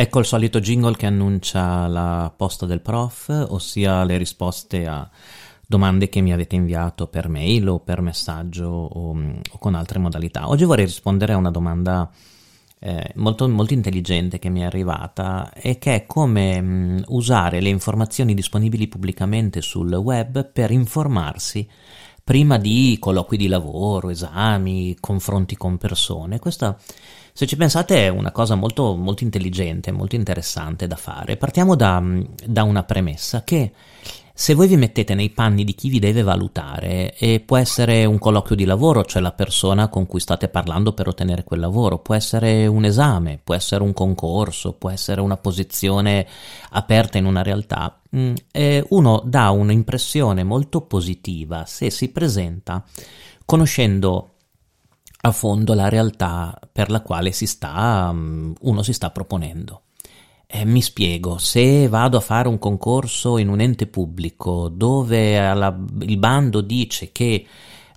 Ecco il solito jingle che annuncia la posta del prof, ossia le risposte a domande che mi avete inviato per mail o per messaggio o, o con altre modalità. Oggi vorrei rispondere a una domanda eh, molto, molto, intelligente che mi è arrivata e che è come mh, usare le informazioni disponibili pubblicamente sul web per informarsi prima di colloqui di lavoro, esami, confronti con persone. Questa se ci pensate è una cosa molto, molto intelligente, molto interessante da fare. Partiamo da, da una premessa che se voi vi mettete nei panni di chi vi deve valutare, e può essere un colloquio di lavoro, cioè la persona con cui state parlando per ottenere quel lavoro, può essere un esame, può essere un concorso, può essere una posizione aperta in una realtà, mm, uno dà un'impressione molto positiva se si presenta conoscendo a fondo la realtà per la quale si sta, mm, uno si sta proponendo. Eh, mi spiego, se vado a fare un concorso in un ente pubblico dove alla, il bando dice che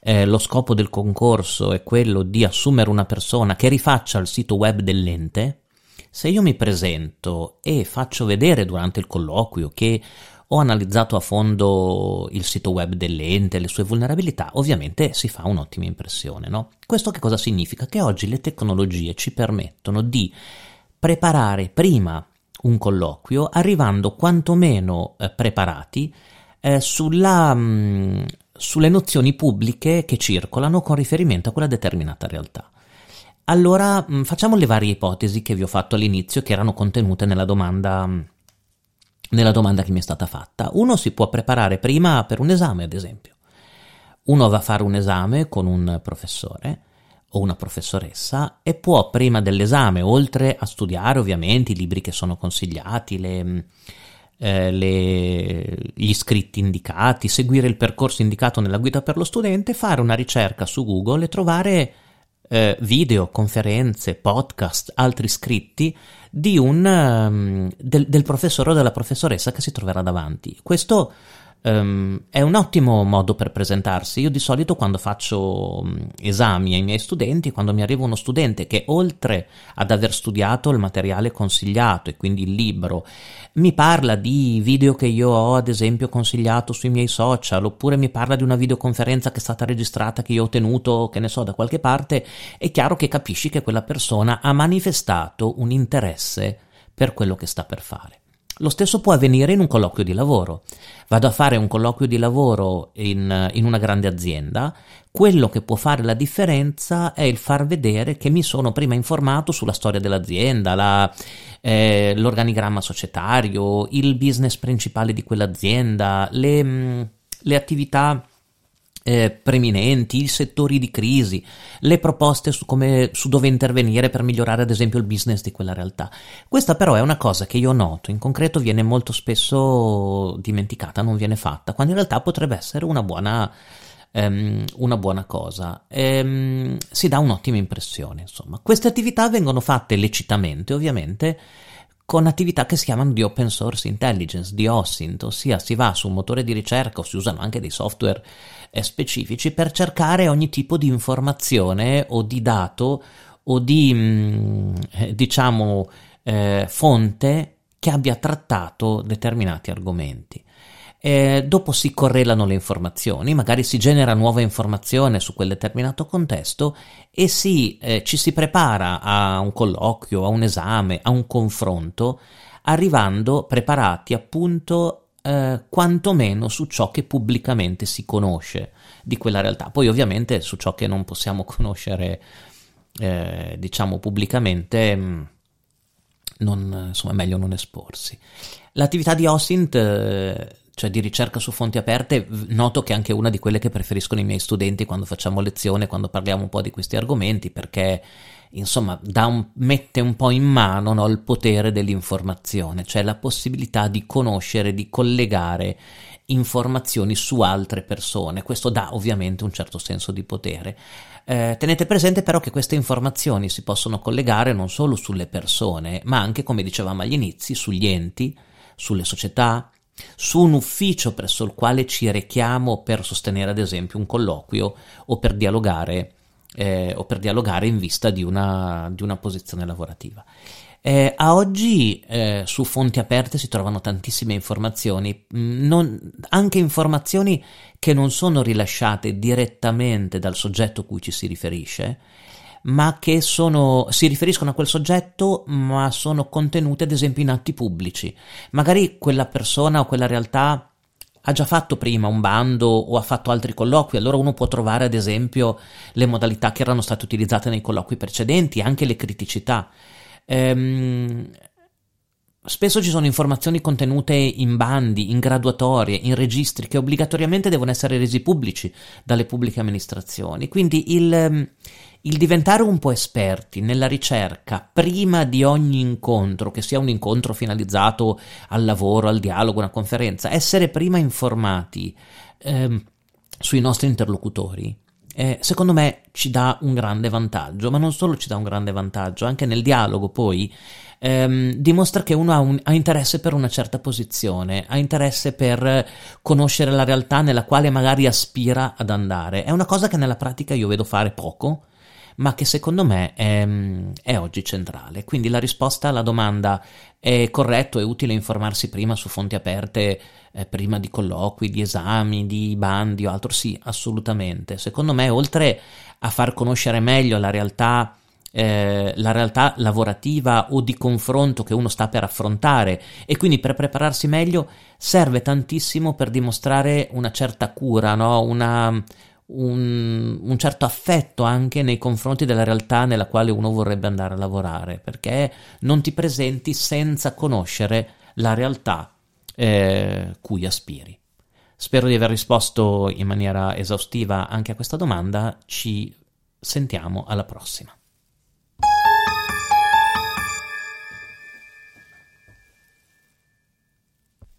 eh, lo scopo del concorso è quello di assumere una persona che rifaccia il sito web dell'ente, se io mi presento e faccio vedere durante il colloquio che ho analizzato a fondo il sito web dell'ente, le sue vulnerabilità, ovviamente si fa un'ottima impressione. No? Questo che cosa significa? Che oggi le tecnologie ci permettono di preparare prima un colloquio arrivando quantomeno eh, preparati eh, sulla, mh, mm, sulle nozioni pubbliche che circolano con riferimento a quella determinata realtà. Allora mh, mm, facciamo le varie ipotesi che vi ho fatto all'inizio che erano contenute nella domanda mh, nella domanda che mi è stata fatta. Uno si può preparare prima per un esame, ad esempio. Uno va a fare un esame con un professore o una professoressa e può prima dell'esame, oltre a studiare ovviamente i libri che sono consigliati, le, eh, le, gli scritti indicati, seguire il percorso indicato nella guida per lo studente, fare una ricerca su Google e trovare eh, video, conferenze, podcast, altri scritti un, um, del, del professore o della professoressa che si troverà davanti. Questo Um, è un ottimo modo per presentarsi. Io di solito quando faccio esami ai miei studenti, quando mi arriva uno studente che oltre ad aver studiato il materiale consigliato e quindi il libro, mi parla di video che io ho ad esempio consigliato sui miei social, oppure mi parla di una videoconferenza che è stata registrata che io ho tenuto, che ne so, da qualche parte, è chiaro che capisci che quella persona ha manifestato un interesse per quello che sta per fare. Lo stesso può avvenire in un colloquio di lavoro. Vado a fare un colloquio di lavoro in, in, una grande azienda, quello che può fare la differenza è il far vedere che mi sono prima informato sulla storia dell'azienda, la, eh, l'organigramma societario, il business principale di quell'azienda, le, le attività eh, preminenti, i settori di crisi, le proposte su, come, su dove intervenire per migliorare ad esempio il business di quella realtà. Questa però è una cosa che io noto, in concreto viene molto spesso dimenticata, non viene fatta, quando in realtà potrebbe essere una buona, ehm, una buona cosa. Ehm, si dà un'ottima impressione, insomma. Queste attività vengono fatte lecitamente, ovviamente, con attività che si chiamano di open source intelligence, di OSINT, ossia si va su un motore di ricerca o si usano anche dei software eh, specifici per cercare ogni tipo di informazione o di dato o di mm, eh, diciamo eh, fonte che abbia trattato determinati argomenti. Eh, dopo si correlano le informazioni, magari si genera nuova informazione su quel determinato contesto e si, eh, ci si prepara a un colloquio, a un esame, a un confronto, arrivando preparati appunto eh, quantomeno su ciò che pubblicamente si conosce di quella realtà. Poi ovviamente su ciò che non possiamo conoscere, eh, diciamo pubblicamente, mm, non, insomma, è meglio non esporsi. L'attività di OSINT eh, cioè di ricerca su fonti aperte, noto che è anche una di quelle che preferiscono i miei studenti quando facciamo lezione, quando parliamo un po' di questi argomenti, perché insomma un, mette un po' in mano no, il potere dell'informazione, cioè la possibilità di conoscere, di collegare informazioni su altre persone. Questo dà ovviamente un certo senso di potere. Eh, tenete presente però che queste informazioni si possono collegare non solo sulle persone, ma anche, come dicevamo agli inizi, sugli enti, sulle società, su un ufficio presso il quale ci rechiamo per sostenere ad esempio un colloquio o per dialogare, eh, o per dialogare in vista di una, di una posizione lavorativa. Eh, a oggi eh, su fonti aperte si trovano tantissime informazioni, mm, non, anche informazioni che non sono rilasciate direttamente dal soggetto cui ci si riferisce, ma che sono, si riferiscono a quel soggetto, ma sono contenute ad esempio in atti pubblici. Magari quella persona o quella realtà ha già fatto prima un bando o ha fatto altri colloqui, allora uno può trovare ad esempio le modalità che erano state utilizzate nei colloqui precedenti, anche le criticità. Ehm, spesso ci sono informazioni contenute in bandi, in graduatorie, in registri che obbligatoriamente devono essere resi pubblici dalle pubbliche amministrazioni. Quindi il, ehm, il diventare un po' esperti nella ricerca prima di ogni incontro, che sia un incontro finalizzato al lavoro, al dialogo, una conferenza, essere prima informati ehm, sui nostri interlocutori eh, secondo me ci dà un grande vantaggio, ma non solo ci dà un grande vantaggio, anche nel dialogo poi ehm, dimostra che uno ha, un, ha, interesse per una certa posizione, ha interesse per conoscere la realtà nella quale magari aspira ad andare. È una cosa che nella pratica io vedo fare poco, ma che secondo me è, è, oggi centrale. Quindi la risposta alla domanda è corretto, è utile informarsi prima su fonti aperte, eh, prima di colloqui, di esami, di bandi o altro? Sì, assolutamente. Secondo me, oltre a far conoscere meglio la realtà eh, la realtà lavorativa o di confronto che uno sta per affrontare e quindi per prepararsi meglio serve tantissimo per dimostrare una certa cura, no? una, un, un, certo affetto anche nei confronti della realtà nella quale uno vorrebbe andare a lavorare, perché non ti presenti senza conoscere la realtà eh, cui aspiri. Spero di aver risposto in maniera esaustiva anche a questa domanda, ci sentiamo alla prossima.